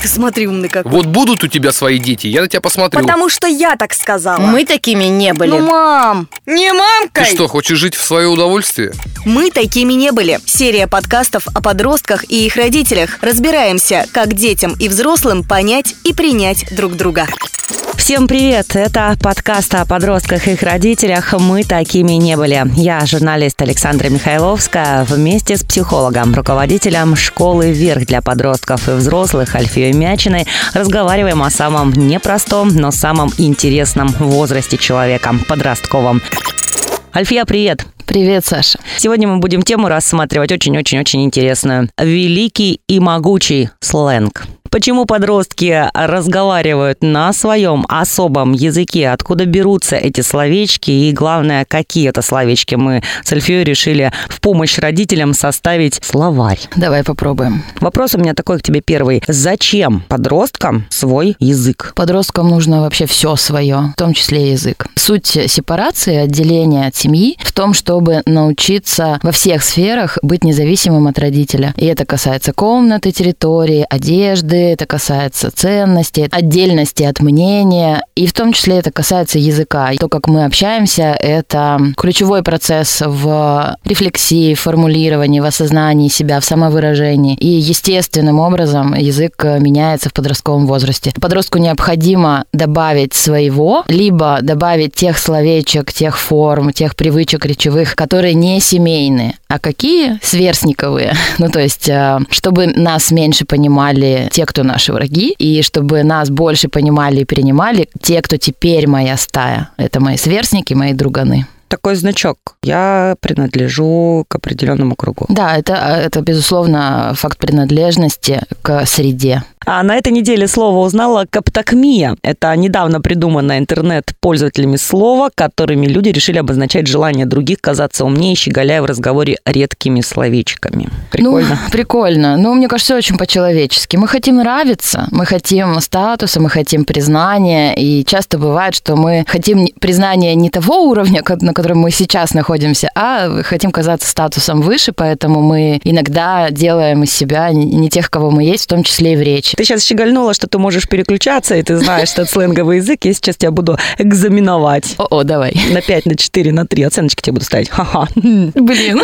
Ты смотри, умный какой. Вот будут у тебя свои дети, я на тебя посмотрю. Потому что я так сказала. Мы такими не были. Ну, мам, не Ты мамкой. что, хочешь жить в свое удовольствие? Мы такими не были. Серия подкастов о подростках и их родителях. Разбираемся, как детям и взрослым понять и принять друг друга. Всем привет! Это подкаст о подростках и их родителях «Мы такими не были». Я журналист Александра Михайловская вместе с психологом, руководителем школы «Вверх» для подростков и взрослых Альфией Мячиной разговариваем о самом непростом, но самом интересном возрасте человека – подростковом. Альфия, привет! Привет, Саша. Сегодня мы будем тему рассматривать очень-очень-очень интересную. Великий и могучий сленг. Почему подростки разговаривают на своем особом языке? Откуда берутся эти словечки? И главное, какие это словечки? Мы с Альфией решили в помощь родителям составить словарь. Давай попробуем. Вопрос у меня такой к тебе первый. Зачем подросткам свой язык? Подросткам нужно вообще все свое, в том числе язык. Суть сепарации, отделения от семьи в том, чтобы научиться во всех сферах быть независимым от родителя. И это касается комнаты, территории, одежды, это касается ценностей, отдельности от мнения, и в том числе это касается языка. То, как мы общаемся, это ключевой процесс в рефлексии, формулировании, в осознании себя, в самовыражении. И естественным образом язык меняется в подростковом возрасте. Подростку необходимо добавить своего, либо добавить тех словечек, тех форм, тех привычек речевых, которые не семейные. А какие? Сверстниковые. Ну, то есть, э, чтобы нас меньше понимали те, кто наши враги, и чтобы нас больше понимали и принимали те, кто теперь моя стая. Это мои сверстники, мои друганы. Такой значок. Я принадлежу к определенному кругу. Да, это, это безусловно, факт принадлежности к среде. А на этой неделе слово узнала каптакмия. Это недавно придуманное интернет-пользователями слово, которыми люди решили обозначать желание других казаться умнее, щеголяя в разговоре редкими словечками. Прикольно. Ну, прикольно. Ну, мне кажется, очень по-человечески. Мы хотим нравиться, мы хотим статуса, мы хотим признания. И часто бывает, что мы хотим признания не того уровня, на котором мы сейчас находимся, а хотим казаться статусом выше, поэтому мы иногда делаем из себя не тех, кого мы есть, в том числе и в речи. Ты сейчас щегольнула, что ты можешь переключаться, и ты знаешь этот сленговый язык. Я сейчас тебя буду экзаменовать. О-о, давай. На 5, на 4, на 3 оценочки тебе буду ставить. Ха-ха. Блин.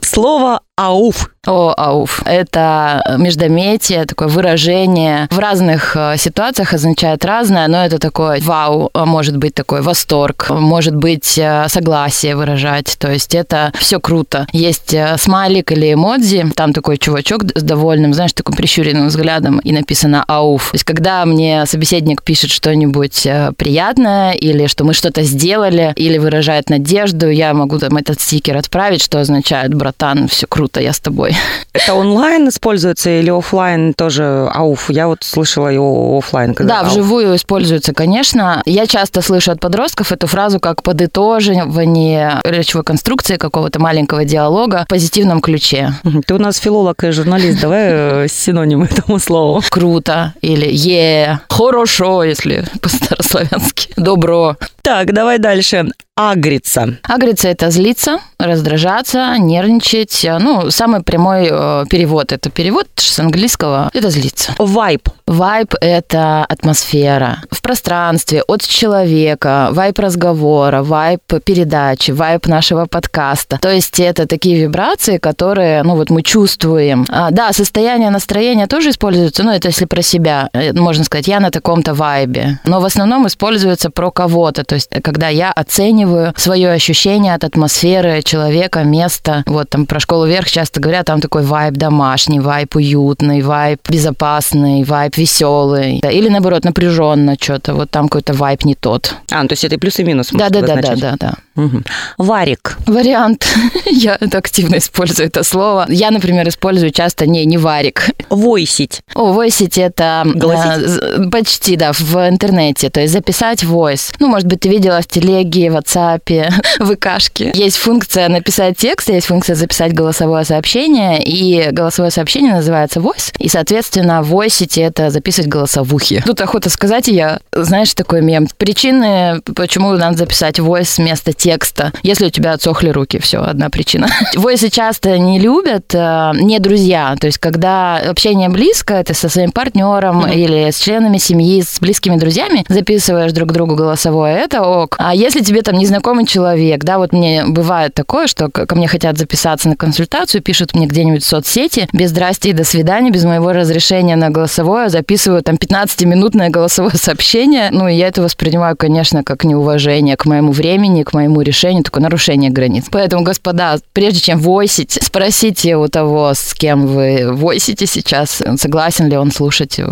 Слово «ауф». О, ауф. Это междометие, такое выражение. В разных э, ситуациях означает разное, но это такое вау, а может быть такой восторг, может быть э, согласие выражать. То есть это все круто. Есть э, смайлик или эмодзи, там такой чувачок с довольным, знаешь, таким прищуренным взглядом, и написано ауф. То есть когда мне собеседник пишет что-нибудь приятное, или что мы что-то сделали, или выражает надежду, я могу там этот стикер отправить, что означает, братан, все круто, я с тобой. Это онлайн используется или офлайн тоже ауф? Я вот слышала его офлайн. Да, ауф. вживую используется, конечно. Я часто слышу от подростков эту фразу как подытоживание речевой конструкции какого-то маленького диалога в позитивном ключе. Ты у нас филолог и журналист, давай э, синонимы этому слову. Круто или е, хорошо, если по-старославянски, добро. Так, давай дальше. Агриться. Агриться – это злиться, раздражаться, нервничать. Ну, самый прямой э, перевод – это перевод с английского – это злиться. Вайб. Вайб – это атмосфера в пространстве, от человека, вайб разговора, вайб передачи, вайб нашего подкаста. То есть это такие вибрации, которые, ну вот мы чувствуем. А, да, состояние настроения тоже используется, ну это если про себя, э, можно сказать, я на таком-то вайбе. Но в основном используется про кого-то, то есть когда я оцениваю свое ощущение от атмосферы человека, места. Вот там про школу вверх часто говорят, там такой вайб домашний, вайб уютный, вайб безопасный, вайб веселый. Да, или наоборот, напряженно что-то. Вот там какой-то вайб не тот. А, ну, то есть это и плюс и минус. Да, да, да, да, да, да. Угу. Варик. Вариант. Я это активно использую это слово. Я, например, использую часто не, не варик. Войсить. О, войсить это... Голосить. э, Почти, да, в интернете. То есть записать войс. Ну, может быть, ты видела в телеге, в WhatsApp, в икашке. Есть функция написать текст, есть функция записать голосовое сообщение, и голосовое сообщение называется voice, и, соответственно, войсить это записывать голосовухи. Тут охота сказать, и я, знаешь, такой мем. Причины, почему надо записать voice вместо текста, если у тебя отсохли руки. Все, одна причина. Войсы часто не любят, э, не друзья. То есть, когда общение близко, это со своим партнером mm-hmm. или с членами семьи, с близкими друзьями, записываешь друг другу голосовое, это ок. А если тебе там незнакомый человек, да, вот мне бывает такое, что ко мне хотят записаться на консультацию, пишут мне где-нибудь в соцсети, без здрасте и до свидания, без моего разрешения на голосовое, записываю там 15-минутное голосовое сообщение. Ну, и я это воспринимаю, конечно, как неуважение к моему времени, к моему решению, такое нарушение границ. Поэтому, господа, прежде чем войсить, спросите у того, с кем вы войсите сейчас, согласен ли он слушать э,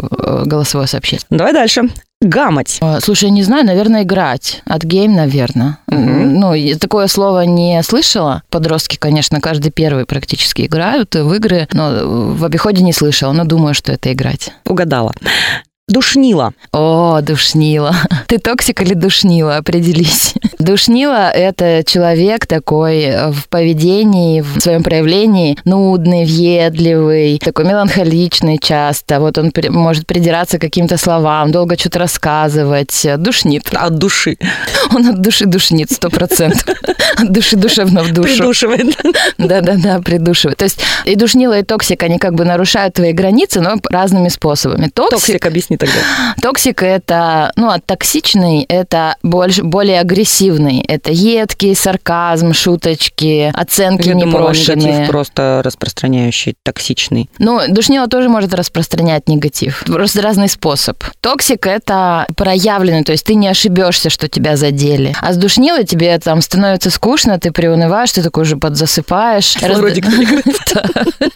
голосовое сообщение. Давай дальше. Гамать. А, слушай, не знаю, наверное, играть. От game, наверное. Угу. Ну, такое слово не слышала. Подростки, конечно, каждый первый практически играют в игры, но в обиходе не слышала, но думаю, что это играть. Угадала. Душнила. О, душнила. Ты токсик или душнила? Определись. Душнила – это человек такой в поведении, в своем проявлении нудный, въедливый, такой меланхоличный часто. Вот он может придираться к каким-то словам, долго что-то рассказывать. Душнит. От души. Он от души душнит, сто процентов. От души душевно в душу. Придушивает. Да-да-да, придушивает. То есть и душнила, и токсик, они как бы нарушают твои границы, но разными способами. Токсик, токсик объясни тогда? Токсик это, ну, а токсичный это больше, более агрессивный. Это едкий, сарказм, шуточки, оценки Я непрошенные. негатив просто распространяющий, токсичный. Ну, душнило тоже может распространять негатив. Просто разный способ. Токсик это проявленный, то есть ты не ошибешься, что тебя задели. А с душнилой тебе там становится скучно, ты приунываешь, ты такой уже подзасыпаешь.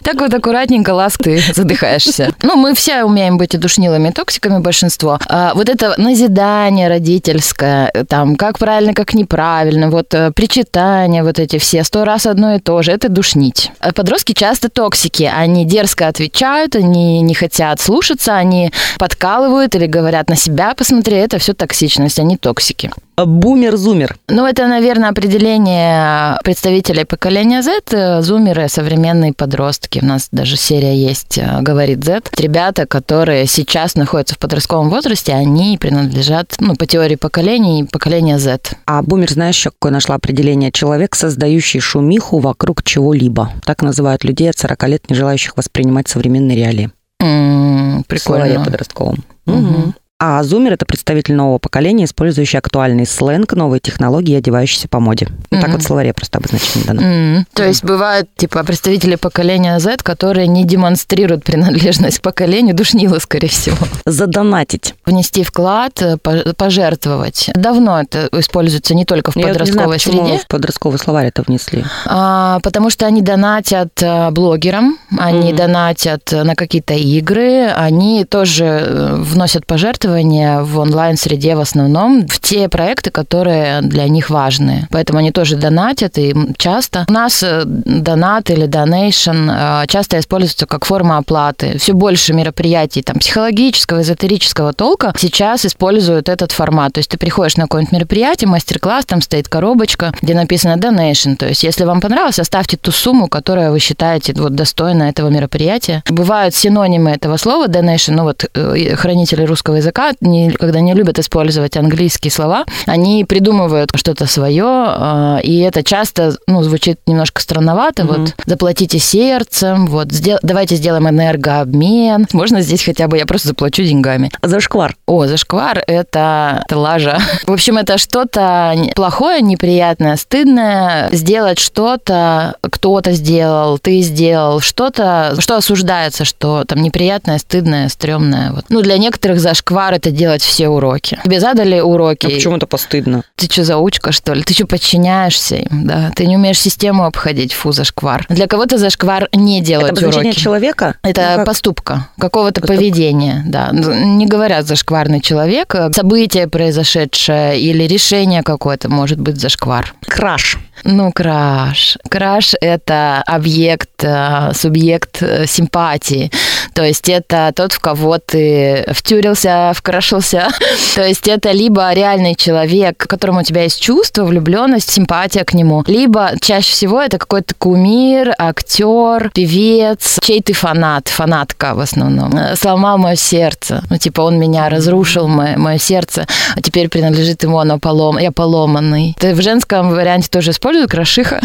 Так вот аккуратненько, раз, ты задыхаешься. Ну, мы все умеем быть и душнилами, токсик токсиками большинство. А вот это назидание родительское, там, как правильно, как неправильно, вот э, причитания вот эти все, сто раз одно и то же, это душнить. А подростки часто токсики, они дерзко отвечают, они не хотят слушаться, они подкалывают или говорят на себя, посмотри, это все токсичность, они токсики. Бумер-зумер. Ну, это, наверное, определение представителей поколения Z. Зумеры – современные подростки. У нас даже серия есть э, «Говорит Z». Ребята, которые сейчас находятся в подростковом возрасте, они принадлежат, ну, по теории поколений, поколения Z. А бумер, знаешь, еще какое нашла определение? Человек, создающий шумиху вокруг чего-либо. Так называют людей от 40 лет, не желающих воспринимать современные реалии. Mm, прикольно. В словаре подростковом. Угу. А зумер – это представитель нового поколения, использующий актуальный сленг, новые технологии и одевающийся по моде. Mm-hmm. Так вот в словаре просто обозначение дано. Mm-hmm. То есть бывают, типа, представители поколения Z, которые не демонстрируют принадлежность к поколению, душнило, скорее всего. Задонатить. Внести вклад, э, пожертвовать. Давно это используется не только в подростковой Я не знаю, среде. в подростковый словарь это внесли? А, потому что они донатят э, блогерам, они mm-hmm. донатят на какие-то игры, они тоже э, вносят пожертвования пожертвования в онлайн-среде в основном в те проекты, которые для них важны. Поэтому они тоже донатят, и часто у нас э, донат или донейшн э, часто используется как форма оплаты. Все больше мероприятий там, психологического, эзотерического толка сейчас используют этот формат. То есть ты приходишь на какое-нибудь мероприятие, мастер-класс, там стоит коробочка, где написано donation. То есть если вам понравилось, оставьте ту сумму, которую вы считаете вот, достойна этого мероприятия. Бывают синонимы этого слова donation, ну вот э, хранители русского языка языка, не, когда не любят использовать английские слова, они придумывают что-то свое, а, и это часто ну, звучит немножко странновато. Mm-hmm. Вот заплатите сердцем, вот сдел- давайте сделаем энергообмен. Можно здесь хотя бы я просто заплачу деньгами. Зашквар. О, зашквар это, это лажа. В общем, это что-то плохое, неприятное, стыдное. Сделать что-то, кто-то сделал, ты сделал, что-то, что осуждается, что там неприятное, стыдное, стрёмное. Вот. Ну, для некоторых зашквар это делать все уроки. Тебе задали уроки. А почему это постыдно? Ты что, заучка, что ли? Ты что, подчиняешься им, да? Ты не умеешь систему обходить, фу, зашквар. Для кого-то зашквар не делать это уроки. человека? Это ну, как? поступка, какого-то Поступка. поведения, да. Ну, не говорят зашкварный человек. Событие произошедшее или решение какое-то может быть зашквар. Краш. Ну, краш. Краш – это объект, э, субъект э, симпатии. То есть это тот, в кого ты втюрился, вкрашился. То есть это либо реальный человек, к которому у тебя есть чувство, влюбленность, симпатия к нему, либо чаще всего это какой-то кумир, актер, певец, чей ты фанат, фанатка в основном. Сломал мое сердце. Ну, типа, он меня разрушил, мое, мое сердце, а теперь принадлежит ему, оно полом, я поломанный. Ты в женском варианте тоже используют крашиха?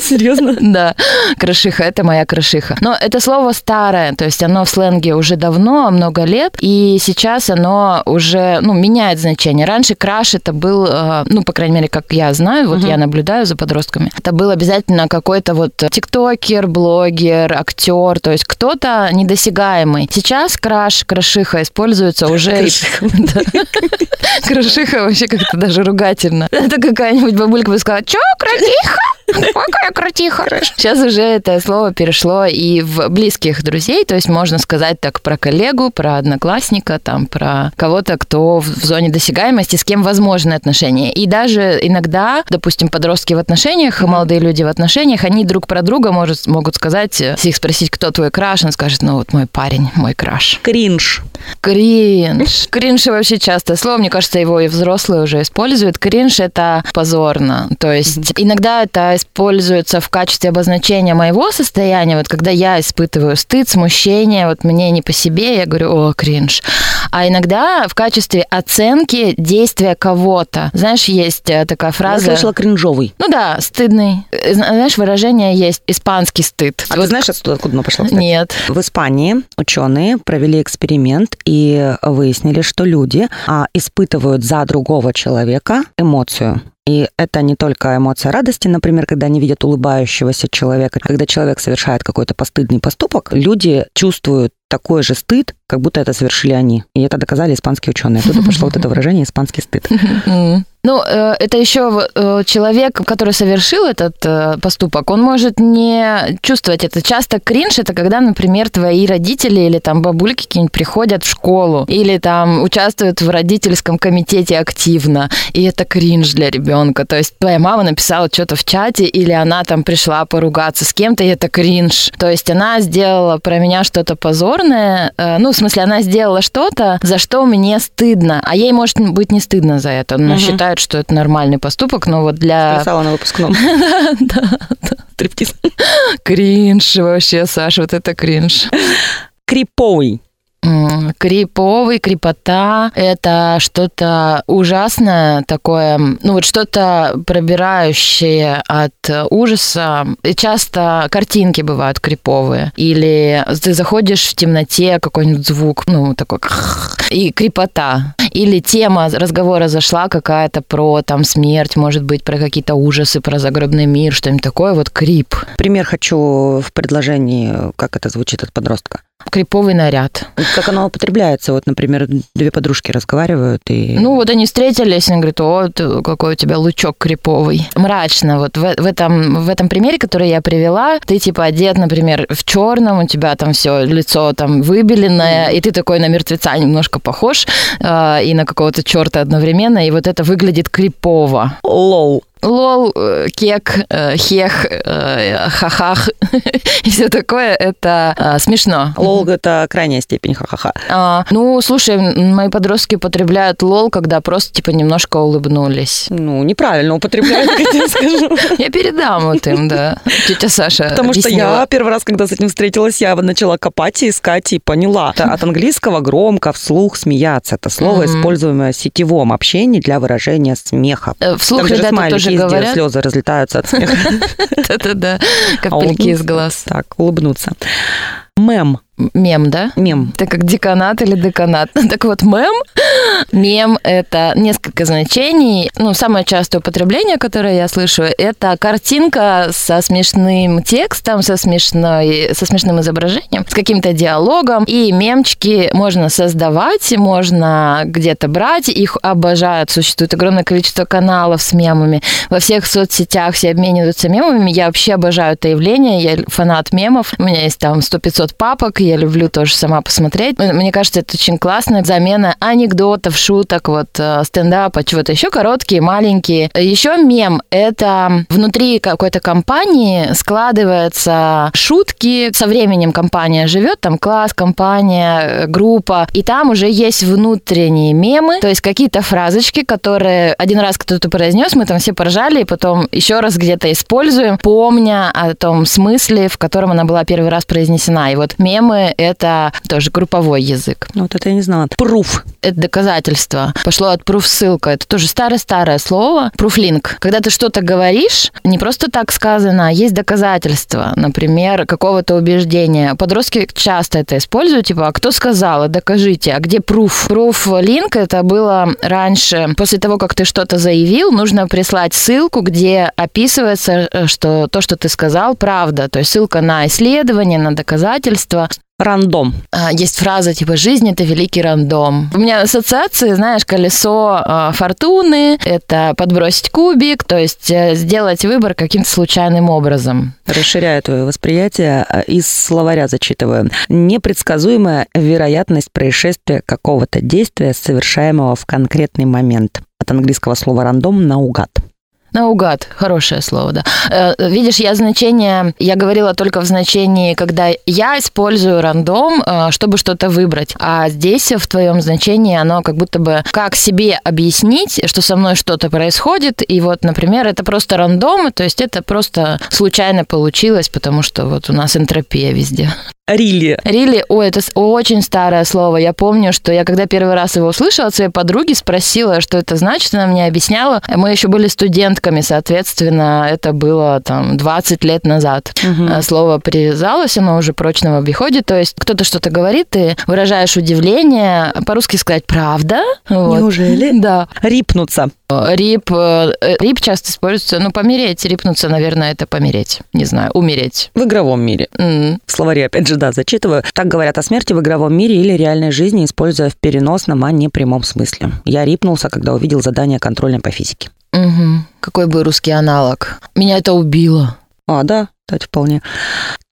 Серьезно? Да, крашиха, это моя крашиха. Но это слово старое, то есть оно в сленге уже давно, много лет, и сейчас оно уже, ну, меняет значение. Раньше краш это был, э, ну, по крайней мере, как я знаю, вот я наблюдаю за подростками, это был обязательно какой-то вот тиктокер, блогер, актер, то есть кто-то недосягаемый. Сейчас краш, крашиха используется уже... Крашиха вообще как-то даже ругательно. Это какая-нибудь бабулька бы сказала, чё, красиха? Какая крутиха. Сейчас уже это слово перешло и в близких друзей, то есть можно сказать так про коллегу, про одноклассника, там, про кого-то, кто в зоне досягаемости, с кем возможны отношения. И даже иногда, допустим, подростки в отношениях, молодые люди в отношениях, они друг про друга может, могут сказать, если их спросить, кто твой краш, он скажет, ну вот мой парень, мой краш. Кринж. Кринж. Кринж вообще частое слово, мне кажется, его и взрослые уже используют. Кринж – это позорно. То есть иногда это используется в качестве обозначения моего состояния, вот когда я испытываю стыд, смущение, вот мне не по себе, я говорю, о, кринж. А иногда в качестве оценки действия кого-то. Знаешь, есть э, такая фраза... Я слышала кринжовый. Ну да, стыдный. Э, Знаешь, выражение есть испанский стыд. А ты знаешь, откуда, откуда оно пошло? кстати? Нет. В Испании ученые провели эксперимент и выяснили, что люди а, испытывают за другого человека эмоцию. И это не только эмоция радости, например, когда они видят улыбающегося человека. Когда человек совершает какой-то постыдный поступок, люди чувствуют такой же стыд, как будто это совершили они. И это доказали испанские ученые. Оттуда пошло вот это выражение «испанский стыд». Ну, э, это еще э, человек, который совершил этот э, поступок, он может не чувствовать это. Часто кринж это когда, например, твои родители или там бабульки какие-нибудь приходят в школу или там участвуют в родительском комитете активно, и это кринж для ребенка. То есть твоя мама написала что-то в чате или она там пришла поругаться с кем-то, и это кринж. То есть она сделала про меня что-то позорное, ну, в смысле, она сделала что-то, за что мне стыдно, а ей может быть не стыдно за это. Она Мгм. считает, что это нормальный поступок, но вот для Писала на выпускном. да, Стриптиз. кринж вообще, Саша, вот это кринж. Криповый. Криповый, крепота – это что-то ужасное такое, ну вот что-то пробирающее от ужаса. И часто картинки бывают криповые. Или ты заходишь в темноте, какой-нибудь звук, ну такой и крепота. Или тема разговора зашла какая-то про там смерть, может быть, про какие-то ужасы, про загробный мир, что-нибудь такое, вот крип. Пример хочу в предложении, как это звучит от подростка. Криповый наряд. Как оно употребляется? Вот, например, две подружки разговаривают и... Ну, вот они встретились, и он говорит, о, ты- какой у тебя лучок криповый. Мрачно. Вот в, в этом, в этом примере, который я привела, ты типа одет, например, в черном, у тебя там все лицо там выбеленное, и ты такой на мертвеца немножко похож, э, и на какого-то черта одновременно, и вот это выглядит крипово. Лол. Лол, э, кек, э, хех, э, хахах и все такое, это э, смешно. Лол – это крайняя степень ха-ха-ха. А, ну, слушай, мои подростки употребляют лол, когда просто, типа, немножко улыбнулись. Ну, неправильно употребляют, я тебе скажу. Я передам вот им, да. Тетя Саша Потому что я первый раз, когда с этим встретилась, я начала копать и искать и поняла. От английского громко, вслух, смеяться. Это слово, используемое в сетевом общении для выражения смеха. Вслух ребята тоже где говорят. слезы разлетаются от смеха. Да-да-да, А капельки из глаз. Так, улыбнуться. Мем. Мем, да? Мем. Это как деканат или деканат. Так вот, мем, мем – это несколько значений. Ну, самое частое употребление, которое я слышу, это картинка со смешным текстом, со, смешной, со смешным изображением, с каким-то диалогом. И мемчики можно создавать, можно где-то брать. Их обожают. Существует огромное количество каналов с мемами. Во всех соцсетях все обмениваются мемами. Я вообще обожаю это явление. Я фанат мемов. У меня есть там 100-500 папок. Я люблю тоже сама посмотреть. Мне кажется, это очень классная замена анекдотов, шуток, вот э, стендапа, чего-то еще короткие, маленькие. Еще мем — это внутри какой-то компании складываются шутки. Со временем компания живет, там класс, компания, э, группа, и там уже есть внутренние мемы, то есть какие-то фразочки, которые один раз кто-то произнес, мы там все поржали, и потом еще раз где-то используем, помня о том смысле, в котором она была первый раз произнесена. И вот мемы — это тоже групповой язык. Ну, вот это я не знала. Пруф. Это доказательство. Пошло от proof ссылка. Это тоже старое-старое слово. Proof-линк. Когда ты что-то говоришь, не просто так сказано, а есть доказательства. Например, какого-то убеждения. Подростки часто это используют, типа, а кто сказал, докажите, а где proof? Proof-линк это было раньше, после того, как ты что-то заявил, нужно прислать ссылку, где описывается, э, что то, что ты сказал, правда. То есть ссылка на исследование, на доказательства. Рандом. А, Есть фраза типа «жизнь – это великий рандом». У меня ассоциации, знаешь, колесо а, фортуны – это подбросить кубик, то есть э, сделать выбор каким-то случайным образом. Расширяю твое восприятие, а, из словаря зачитываю. Непредсказуемая вероятность происшествия какого-то действия, совершаемого в конкретный момент. От английского слова «рандом» – наугад. Наугад, хорошее слово, да. Э, Видишь, я значение, я говорила только в значении, когда я использую рандом, э, чтобы что-то выбрать. А здесь в твоем значении оно как будто бы как себе объяснить, что со мной что-то происходит, и вот, например, это просто рандом, то есть это просто случайно получилось, потому что вот у нас энтропия везде. Рили. Рили, ой, это очень старое слово. Я помню, что я когда первый раз его услышала от своей подруги, спросила, что это значит, она мне объясняла. Мы еще были студентками, соответственно, это было там 20 лет назад. А Слово привязалось, оно уже прочно в обиходе, то есть кто-то что-то говорит, ты выражаешь удивление, по-русски сказать «правда?» Вот. Неужели? Да. Рипнуться. Рип, э, рип часто используется, ну, помереть, рипнуться, наверное, это помереть. Не знаю, умереть. В игровом мире. М. В словаре, опять же, да, зачитываю. Так говорят о смерти в игровом мире или реальной жизни, используя в переносном, а не прямом смысле. Я рипнулся, когда увидел задание контрольной по физике. Мгм. Какой бы русский аналог? Меня это убило. А, да, кстати, вполне.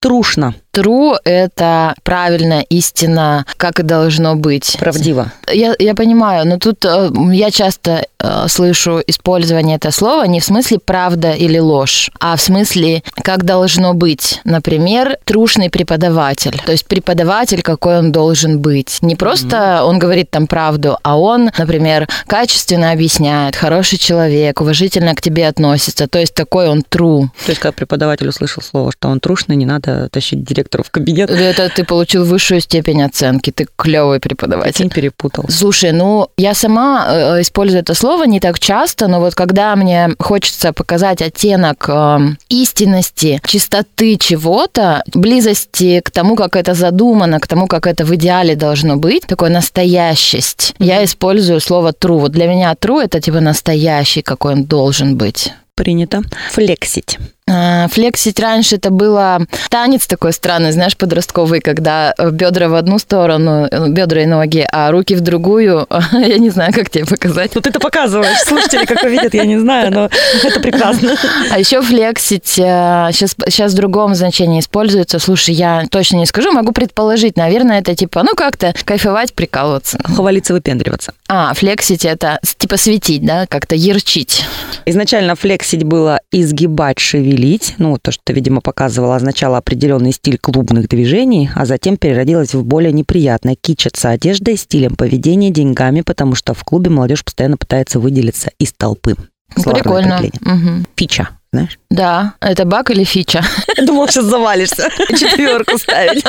Трушно, True – это правильная истина, как и должно быть. правдиво. Я, я понимаю, но тут э, я часто э, слышу использование этого слова не в смысле правда или ложь, а в смысле как должно быть. Например, трушный преподаватель. То есть преподаватель, какой он должен быть. Не просто он говорит там правду, а он, например, качественно объясняет, хороший человек, уважительно к тебе относится. То есть такой он true. То есть, когда преподаватель услышал слово, что он трушный, не надо тащить директору в кабинет. Это ты получил высшую степень оценки, ты клевый преподаватель. Очень перепутал. Слушай, ну я сама э, использую это слово не так часто, но вот когда мне хочется показать оттенок э, истинности, чистоты чего-то, близости к тому, как это задумано, к тому, как это в идеале должно быть, такой настоящесть, я использую слово true. Вот для меня true это типа настоящий, какой он должен быть. Принято. Флексить. А, Флексить раньше это было танец такой странный, знаешь, подростковый, когда э, бедра в одну сторону, э, бедра и ноги, а руки в другую. Я не знаю, как тебе показать. Ну, ты это показываешь. Слушатели, как увидят, я не знаю, но это прекрасно. А еще флексить сейчас, сейчас в другом значении используется. Слушай, я точно не скажу, могу предположить. Наверное, это типа, ну как-то кайфовать, прикалываться. Хвалиться, выпендриваться. А, флексить это типа светить, да, как-то ярчить. Изначально флексить было изгибать, шевелить. Ну, вот то, что ты, видимо, показывала, означало определенный стиль клубных движений, а затем переродилось в более неприятное кичаться одеждой, стилем поведения, деньгами, потому что в клубе молодежь постоянно пытается выделиться из толпы. Словарное Прикольно. Мгм. Фича, знаешь? Да, это баг или фича? Я думала, сейчас завалишься. Четверку ставить.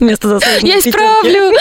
Вместо Я исправлю.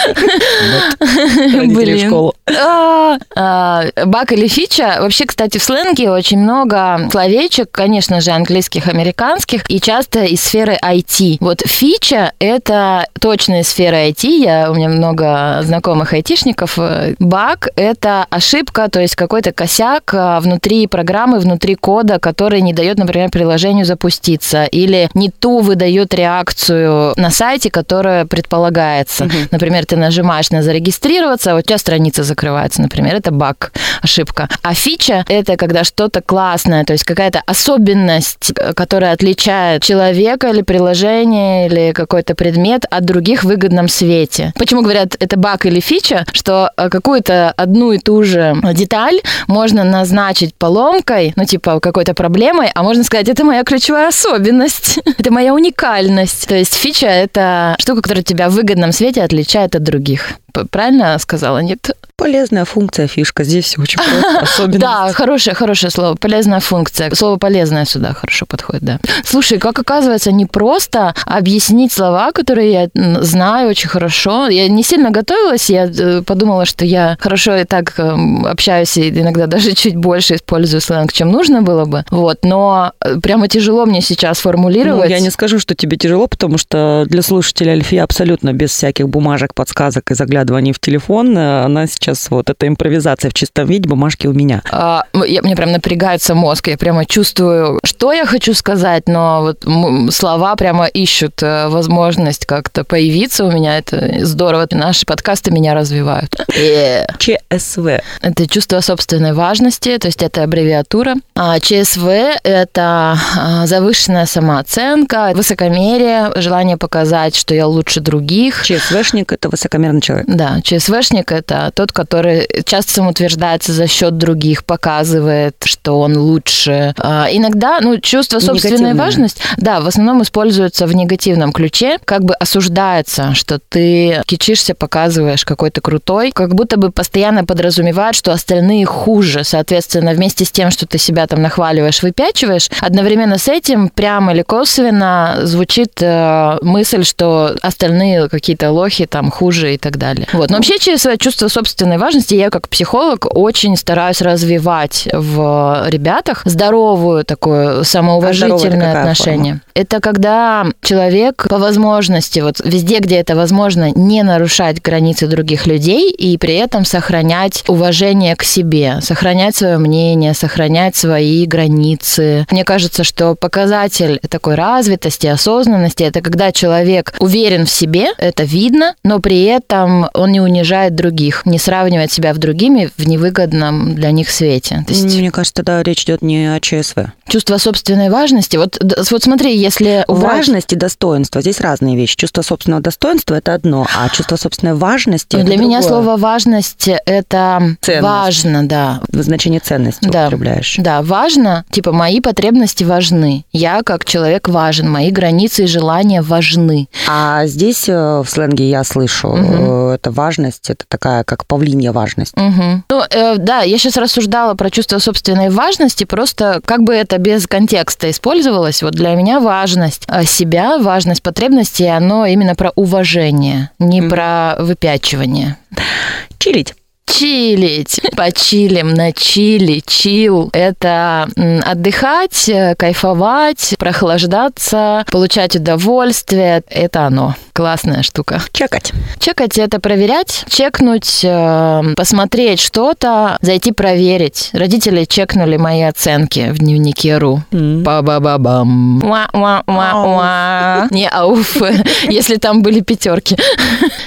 Блин. школу. А, а, Баг или фича. Вообще, кстати, в сленге очень много словечек, конечно же, английских, американских, и часто из сферы IT. Вот фича — это точно из сферы IT. Я, у меня много знакомых айтишников. Баг — это ошибка, то есть какой-то косяк а, внутри программы, внутри кода, который не дает, например, приложению запуститься, или не ту выдает реакцию на сайте, которая предполагается. Угу. Например, ты нажимаешь на зарегистрироваться, а у тебя страница закрывается, например, это баг, ошибка. А фича — это когда что-то классное, то есть какая-то особенность, которая отличает человека или приложение или какой-то предмет от других в выгодном свете. Почему говорят, это баг или фича? Что э, какую-то одну и ту же деталь можно назначить поломкой, ну, типа какой-то проблемой, а можно сказать, это моя ключевая особенность, это моя уникальность. То есть фича — это штука, которая тебя в выгодном свете отличает от других. Правильно сказала, нет? Полезная функция, фишка. Здесь все очень просто. Особенность. Да, хорошее, хорошее слово. Полезная функция. Слово полезное сюда хорошо подходит, да. Слушай, как оказывается, не просто объяснить слова, которые я знаю очень хорошо. Я не сильно готовилась, я э, подумала, что я хорошо и так эм, общаюсь, и иногда даже чуть больше использую сленг, чем нужно было бы. Вот, но э, прямо тяжело мне сейчас формулировать. Ну, я не скажу, что тебе тяжело, потому что для слушателя Альфия абсолютно без всяких бумажек, подсказок и заглядываний в телефон, э, она сейчас сейчас вот эта импровизация в чистом виде, бумажки у меня. А, я, мне прям напрягается мозг, я прямо чувствую, что я хочу сказать, но вот слова прямо ищут э, возможность как-то появиться у меня. Это здорово. Наши подкасты меня развивают. ЧСВ. Это чувство собственной важности, то есть это аббревиатура. А ЧСВ – это а, завышенная самооценка, высокомерие, желание показать, что я лучше других. ЧСВшник – это высокомерный человек. Да, ЧСВшник – это тот, который часто самоутверждается за счет других, показывает, что он лучше. А, иногда, ну, чувство собственной важности, да, в основном используется в негативном ключе, как бы осуждается, что ты кичишься, показываешь, какой то крутой, как будто бы постоянно подразумевает, что остальные хуже. Соответственно, вместе с тем, что ты себя там нахваливаешь, выпячиваешь, одновременно с этим прямо или косвенно звучит э, мысль, что остальные какие-то лохи там хуже и так далее. Вот. Но вообще через свое чувство собственной общественной важности я как психолог очень стараюсь развивать в ребятах здоровую такое самоуважительное а отношение. Форма? Это когда человек по возможности, вот везде, где это возможно, не нарушать границы других людей и при этом сохранять уважение к себе, сохранять свое мнение, сохранять свои границы. Мне кажется, что показатель такой развитости, осознанности, это когда человек уверен в себе, это видно, но при этом он не унижает других, не сравнивать себя в другими в невыгодном для них свете. То есть... Мне кажется, тогда речь идет не о ЧСВ. Чувство собственной важности. Вот, вот смотри, если... Важность и достоинство. Здесь разные вещи. Чувство собственного достоинства – это одно, а чувство собственной важности Для меня другое. слово «важность» – это Ценность. важно, да. В значении ценности да. употребляешь. Да, важно. Типа, мои потребности важны. Я как человек важен. Мои границы и желания важны. А здесь э, в сленге я слышу, угу. это важность, это такая, как павлинья важность. Угу. Ну, э, да, я сейчас рассуждала про чувство собственной важности, просто как бы это без контекста использовалось. Вот для меня важность э, себя, важность потребностей, оно именно про уважение, не угу. про выпячивание. Чилить чилить, почилим на чили, чил. Это отдыхать, кайфовать, прохлаждаться, получать удовольствие. Это оно. Классная штука. Чекать. Чекать – это проверять, чекнуть, э, посмотреть что-то, зайти проверить. Родители чекнули мои оценки в дневнике РУ. Mm. Па-ба-ба-бам. Не ауф, если там были пятерки.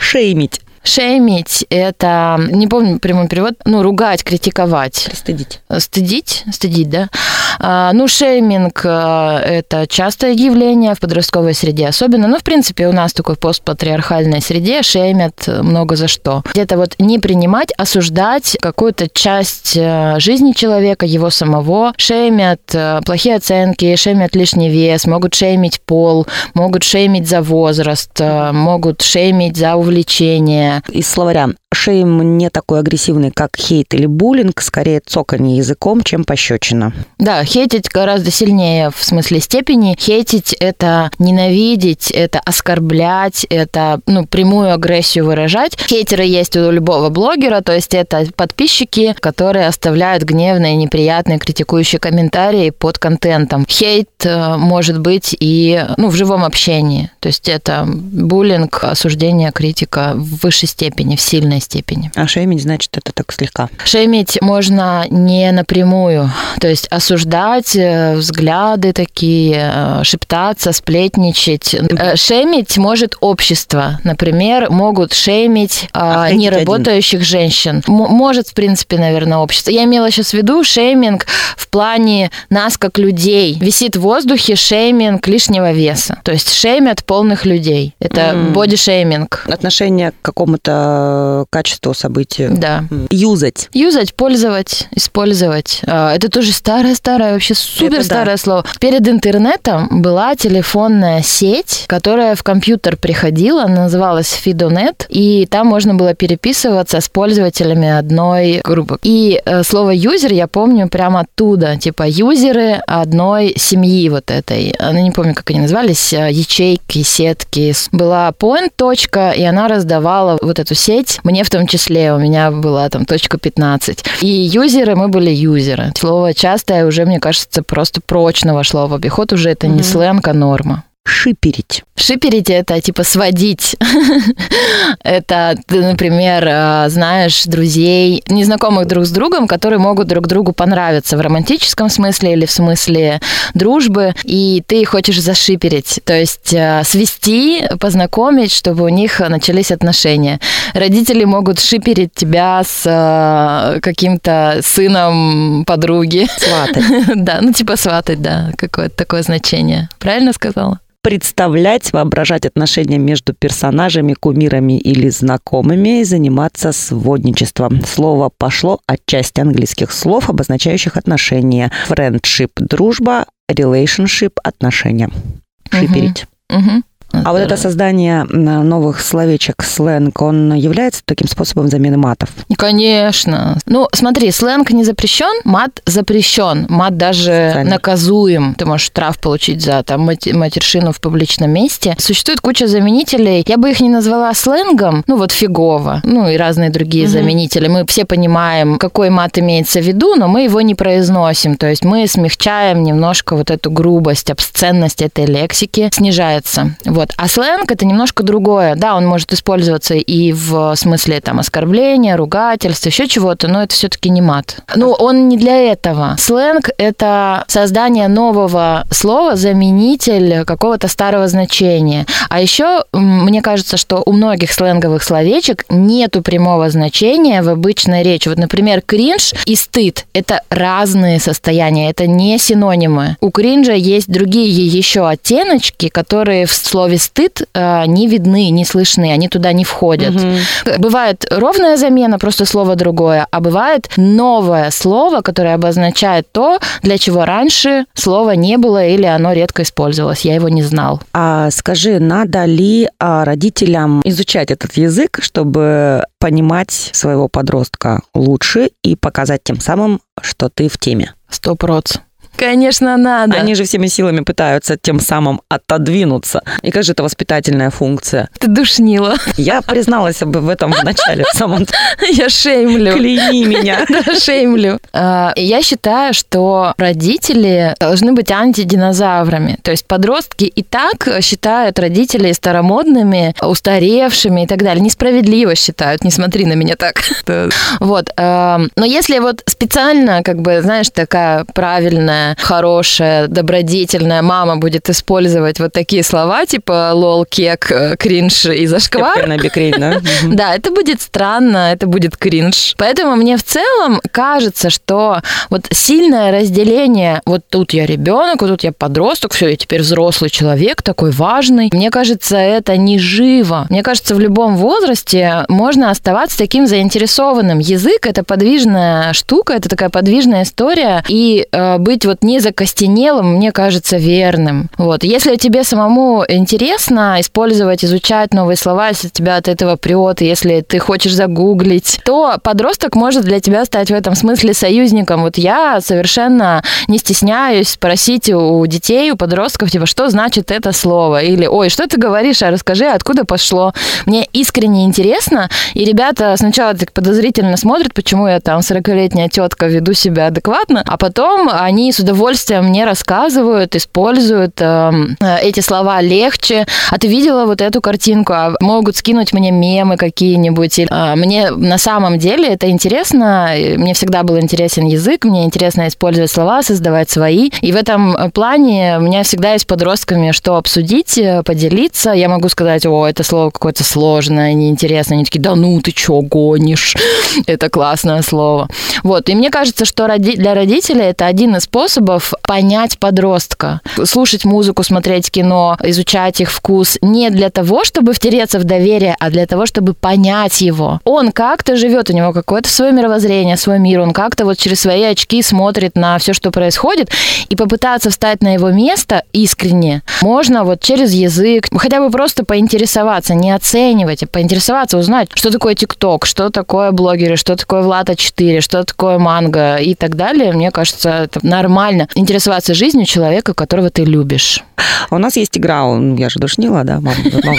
Шеймить. Шеймить – это, не помню прямой перевод, ну, ругать, критиковать. Стыдить. Стыдить? Стыдить, да. А, ну, шейминг а, – это частое явление в подростковой среде особенно. Ну, в принципе, у нас такой постпатриархальной среде шеймят много за что. Где-то вот не принимать, осуждать какую-то часть а, жизни человека, его самого. Шеймят плохие оценки, шеймят лишний вес, могут шеймить пол, могут шеймить за возраст, могут шеймить за увлечение. Из словаря шейм не такой агрессивный, как хейт или буллинг, скорее цоканье языком, чем пощечина. Да, хейтить гораздо сильнее в смысле степени. Хейтить – это ненавидеть, это оскорблять, это ну, прямую агрессию выражать. Хейтеры есть у любого блогера, то есть это подписчики, которые оставляют гневные, неприятные, критикующие комментарии под контентом. Хейт э, может быть и ну, в живом общении. То есть это буллинг, осуждение, критика в высшей высшей степени, в сильной степени. А шеймить, значит, это так слегка. Шеймить можно не напрямую, то есть осуждать э, взгляды такие, э, шептаться, сплетничать. Э, Шеймить может общество. Например, могут шеймить а, Охренеть неработающих женщин. М- может, в принципе, наверное, общество. Я имела сейчас в виду шейминг в плане нас как людей. Висит в воздухе шейминг лишнего веса. То есть шеймят полных людей. Это М. боди-шейминг. Отношение к какому-то качеству, событию. Да. Юзать. Юзать, пользовать, использовать. А, Это тоже старое-старое, вообще супер да. старое слово. Перед интернетом была телефонная сеть, которая в компьютер приходила, она называлась Фидонет, и там можно было переписываться с пользователями одной группы. И э, слово юзер я помню прямо оттуда, типа юзеры одной семьи вот этой. Я не помню, как они назывались, э, ячейки, сетки. Была point точка, и она раздавала вот эту сеть. Мне в том числе, у меня была там точка 15. И юзеры, мы были юзеры. Слово частое уже, мне кажется, просто прочно вошло в обиход. Уже это не Мгм. сленг, а норма. Шиперить. Шиперить это типа сводить. это ты, например, э, знаешь друзей, незнакомых друг с другом, которые могут друг другу понравиться в романтическом смысле или в смысле дружбы, и ты хочешь зашиперить, то есть э, свести, познакомить, чтобы у них начались отношения. Родители могут шиперить тебя с э, каким-то сыном подруги. Сватать. Да, ну типа сватать, да, какое-то такое значение. Правильно сказала? Представлять, воображать отношения между персонажами, кумирами или знакомыми и заниматься сводничеством. Слово пошло от части английских слов, обозначающих отношения. Friendship – дружба, relationship – отношения. Шиперить. Мгм. А вот это создание новых словечек, сленг, он является таким способом замены матов? Конечно. Ну, смотри, сленг не запрещен, мат запрещен. Мат даже Официально. наказуем. Ты можешь штраф получить за там, матершину в публичном месте. Существует куча заменителей. Я бы их не назвала сленгом. Ну, вот фигово. Ну, и разные другие Мгм. заменители. Мы все понимаем, какой мат имеется в виду, но мы его не произносим. То есть мы смягчаем немножко вот эту грубость, обсценность этой лексики снижается. Вот. А сленг это немножко другое. Да, он может использоваться и в смысле там оскорбления, ругательства, еще чего-то, но это все-таки не мат. Ну, он не для этого. Сленг это создание нового слова, заменитель какого-то старого значения. А еще мне кажется, что у многих сленговых словечек нету прямого значения в обычной речи. Вот, например, кринж и стыд – это разные состояния, это не синонимы. У кринжа есть другие еще оттеночки, которые в слове стыд э, не видны, не слышны, они туда не входят. Бывает ровная замена, просто слово другое, а бывает новое слово, которое обозначает то, для чего раньше слова не было или оно редко использовалось. Я его не знал. А скажи, надо ли а, родителям изучать этот язык, чтобы понимать своего подростка лучше и показать тем самым, что ты в теме? Сто проц. Конечно, надо. Они же всеми силами пытаются тем самым отодвинуться. И как же это воспитательная функция? Ты душнила. Я призналась бы в этом в начале, в самом Я шеймлю. Кляни меня. Да, шеймлю. А, Я считаю, что родители должны быть антидинозаврами. То есть подростки и так считают родителей старомодными, устаревшими и так далее. Несправедливо считают. Не смотри на меня так. Вот. эм, Но если вот специально, как бы, знаешь, такая правильная, хорошая, добродетельная мама будет использовать вот такие слова, типа лол, кек, э, кринж и зашквар, да, это будет странно, это будет кринж. Поэтому мне в целом кажется, что вот сильное разделение, вот тут я ребенок, вот тут я подросток, все, я теперь взрослый человек, такой важный. Мне кажется, это не живо. Мне кажется, в любом возрасте можно оставаться таким заинтересованным. Язык это подвижная штука, это такая подвижная история, и э, быть вот не закостенелым, мне кажется, верным. Вот. Если тебе самому интересно использовать, изучать новые слова, если тебя от этого прет, если ты хочешь загуглить, то подросток может для тебя стать в этом смысле союзником. Вот я совершенно не стесняюсь спросить у детей, у подростков, типа, что значит это слово? Или, ой, что ты говоришь, а расскажи, откуда пошло? Мне искренне интересно, и ребята сначала так подозрительно смотрят, почему я там 40-летняя тетка веду себя адекватно, а потом они с удовольствием мне рассказывают, используют э, эти слова легче. А ты видела вот эту картинку? А могут скинуть мне мемы какие-нибудь. Э, мне на самом деле это интересно. Мне всегда был интересен язык, мне интересно использовать слова, создавать свои. И в этом плане у меня всегда есть подростками, что обсудить, э, поделиться. Я могу сказать, о, это слово какое-то сложное, неинтересное. Они такие, да ну ты чё гонишь? Это классное слово. Вот. И мне кажется, что для родителей это один из способов понять подростка. Слушать музыку, смотреть кино, изучать их вкус не для того, чтобы втереться в доверие, а для того, чтобы понять его. Он как-то живет, у него какое-то свое мировоззрение, свой мир, он как-то вот через свои очки смотрит на все, что происходит, и попытаться встать на его место искренне можно вот через язык, хотя бы просто поинтересоваться, не оценивать, а поинтересоваться, узнать, что такое ТикТок, что такое блогеры, что такое Влада 4, что такое манго и так далее. Мне кажется, это нормально интересоваться жизнью человека, которого ты любишь. У нас есть игра, я же душнила, да, мам,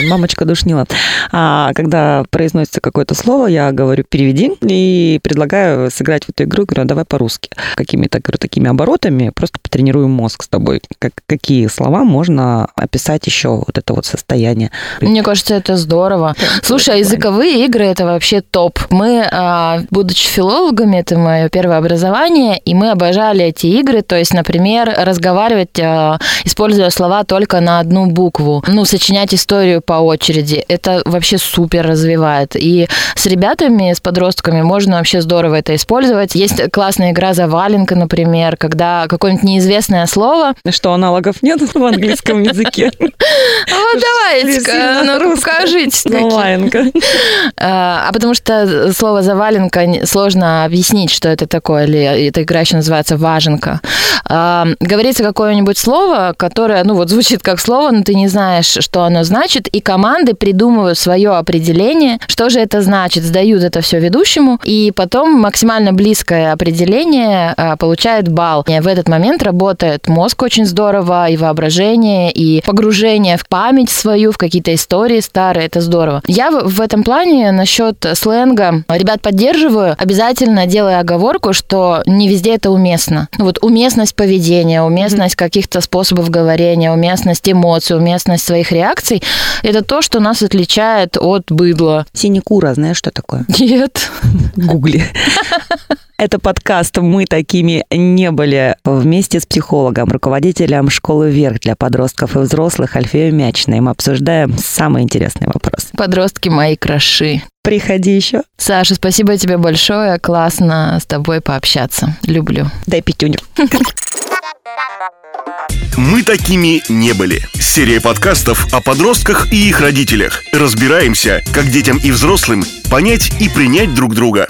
мамочка душнила. А, когда произносится какое-то слово, я говорю, переведи, и предлагаю сыграть в эту игру, говорю, давай по-русски. Какими-то, говорю, такими оборотами просто потренируем мозг с тобой. Как, какие слова можно описать еще вот это вот состояние. Мне кажется, это здорово. Слушай, а языковые игры это вообще топ. Мы, а, будучи филологами, это мое первое образование, и мы обожали эти игры. То есть, например, разговаривать, а, используя слова только на одну букву. Ну, сочинять историю по очереди. Это вообще супер развивает. И с ребятами, с подростками можно вообще здорово это использовать. Есть классная игра «Заваленка», например, когда какое-нибудь неизвестное слово... Что, аналогов нет в английском языке? А вот давайте-ка, ну покажите. Заваленка. А потому что слово «заваленка» сложно объяснить, что это такое, или эта игра еще называется «важенка». А, говорится какое-нибудь слово, которое, ну вот звучит как слово, но ты не знаешь, что оно значит, и команды придумывают свое определение, что же это значит, сдают это все ведущему, и потом максимально близкое определение а, получает балл. И в этот момент работает мозг очень здорово, и воображение, и погружение в память свою, в какие-то истории старые, это здорово. Я в этом плане насчет сленга ребят поддерживаю, обязательно делая оговорку, что не везде это уместно. Ну вот уместность поведения, уместность mm-hmm. каких-то способов говорения, уместность эмоций, уместность своих реакций, это то, что нас отличает от быдла. Синекура, знаешь, что такое? Нет. Гугли. Это подкаст «Мы такими не были» вместе с психологом, руководителем школы «Вверх» для подростков и взрослых Альфеем Мячной. Мы обсуждаем самый интересный вопрос. Подростки мои кроши. Приходи еще. Саша, спасибо тебе большое. Классно с тобой пообщаться. Люблю. Дай пятюню. Мы такими не были. Серия подкастов о подростках и их родителях. Разбираемся, как детям и взрослым понять и принять друг друга.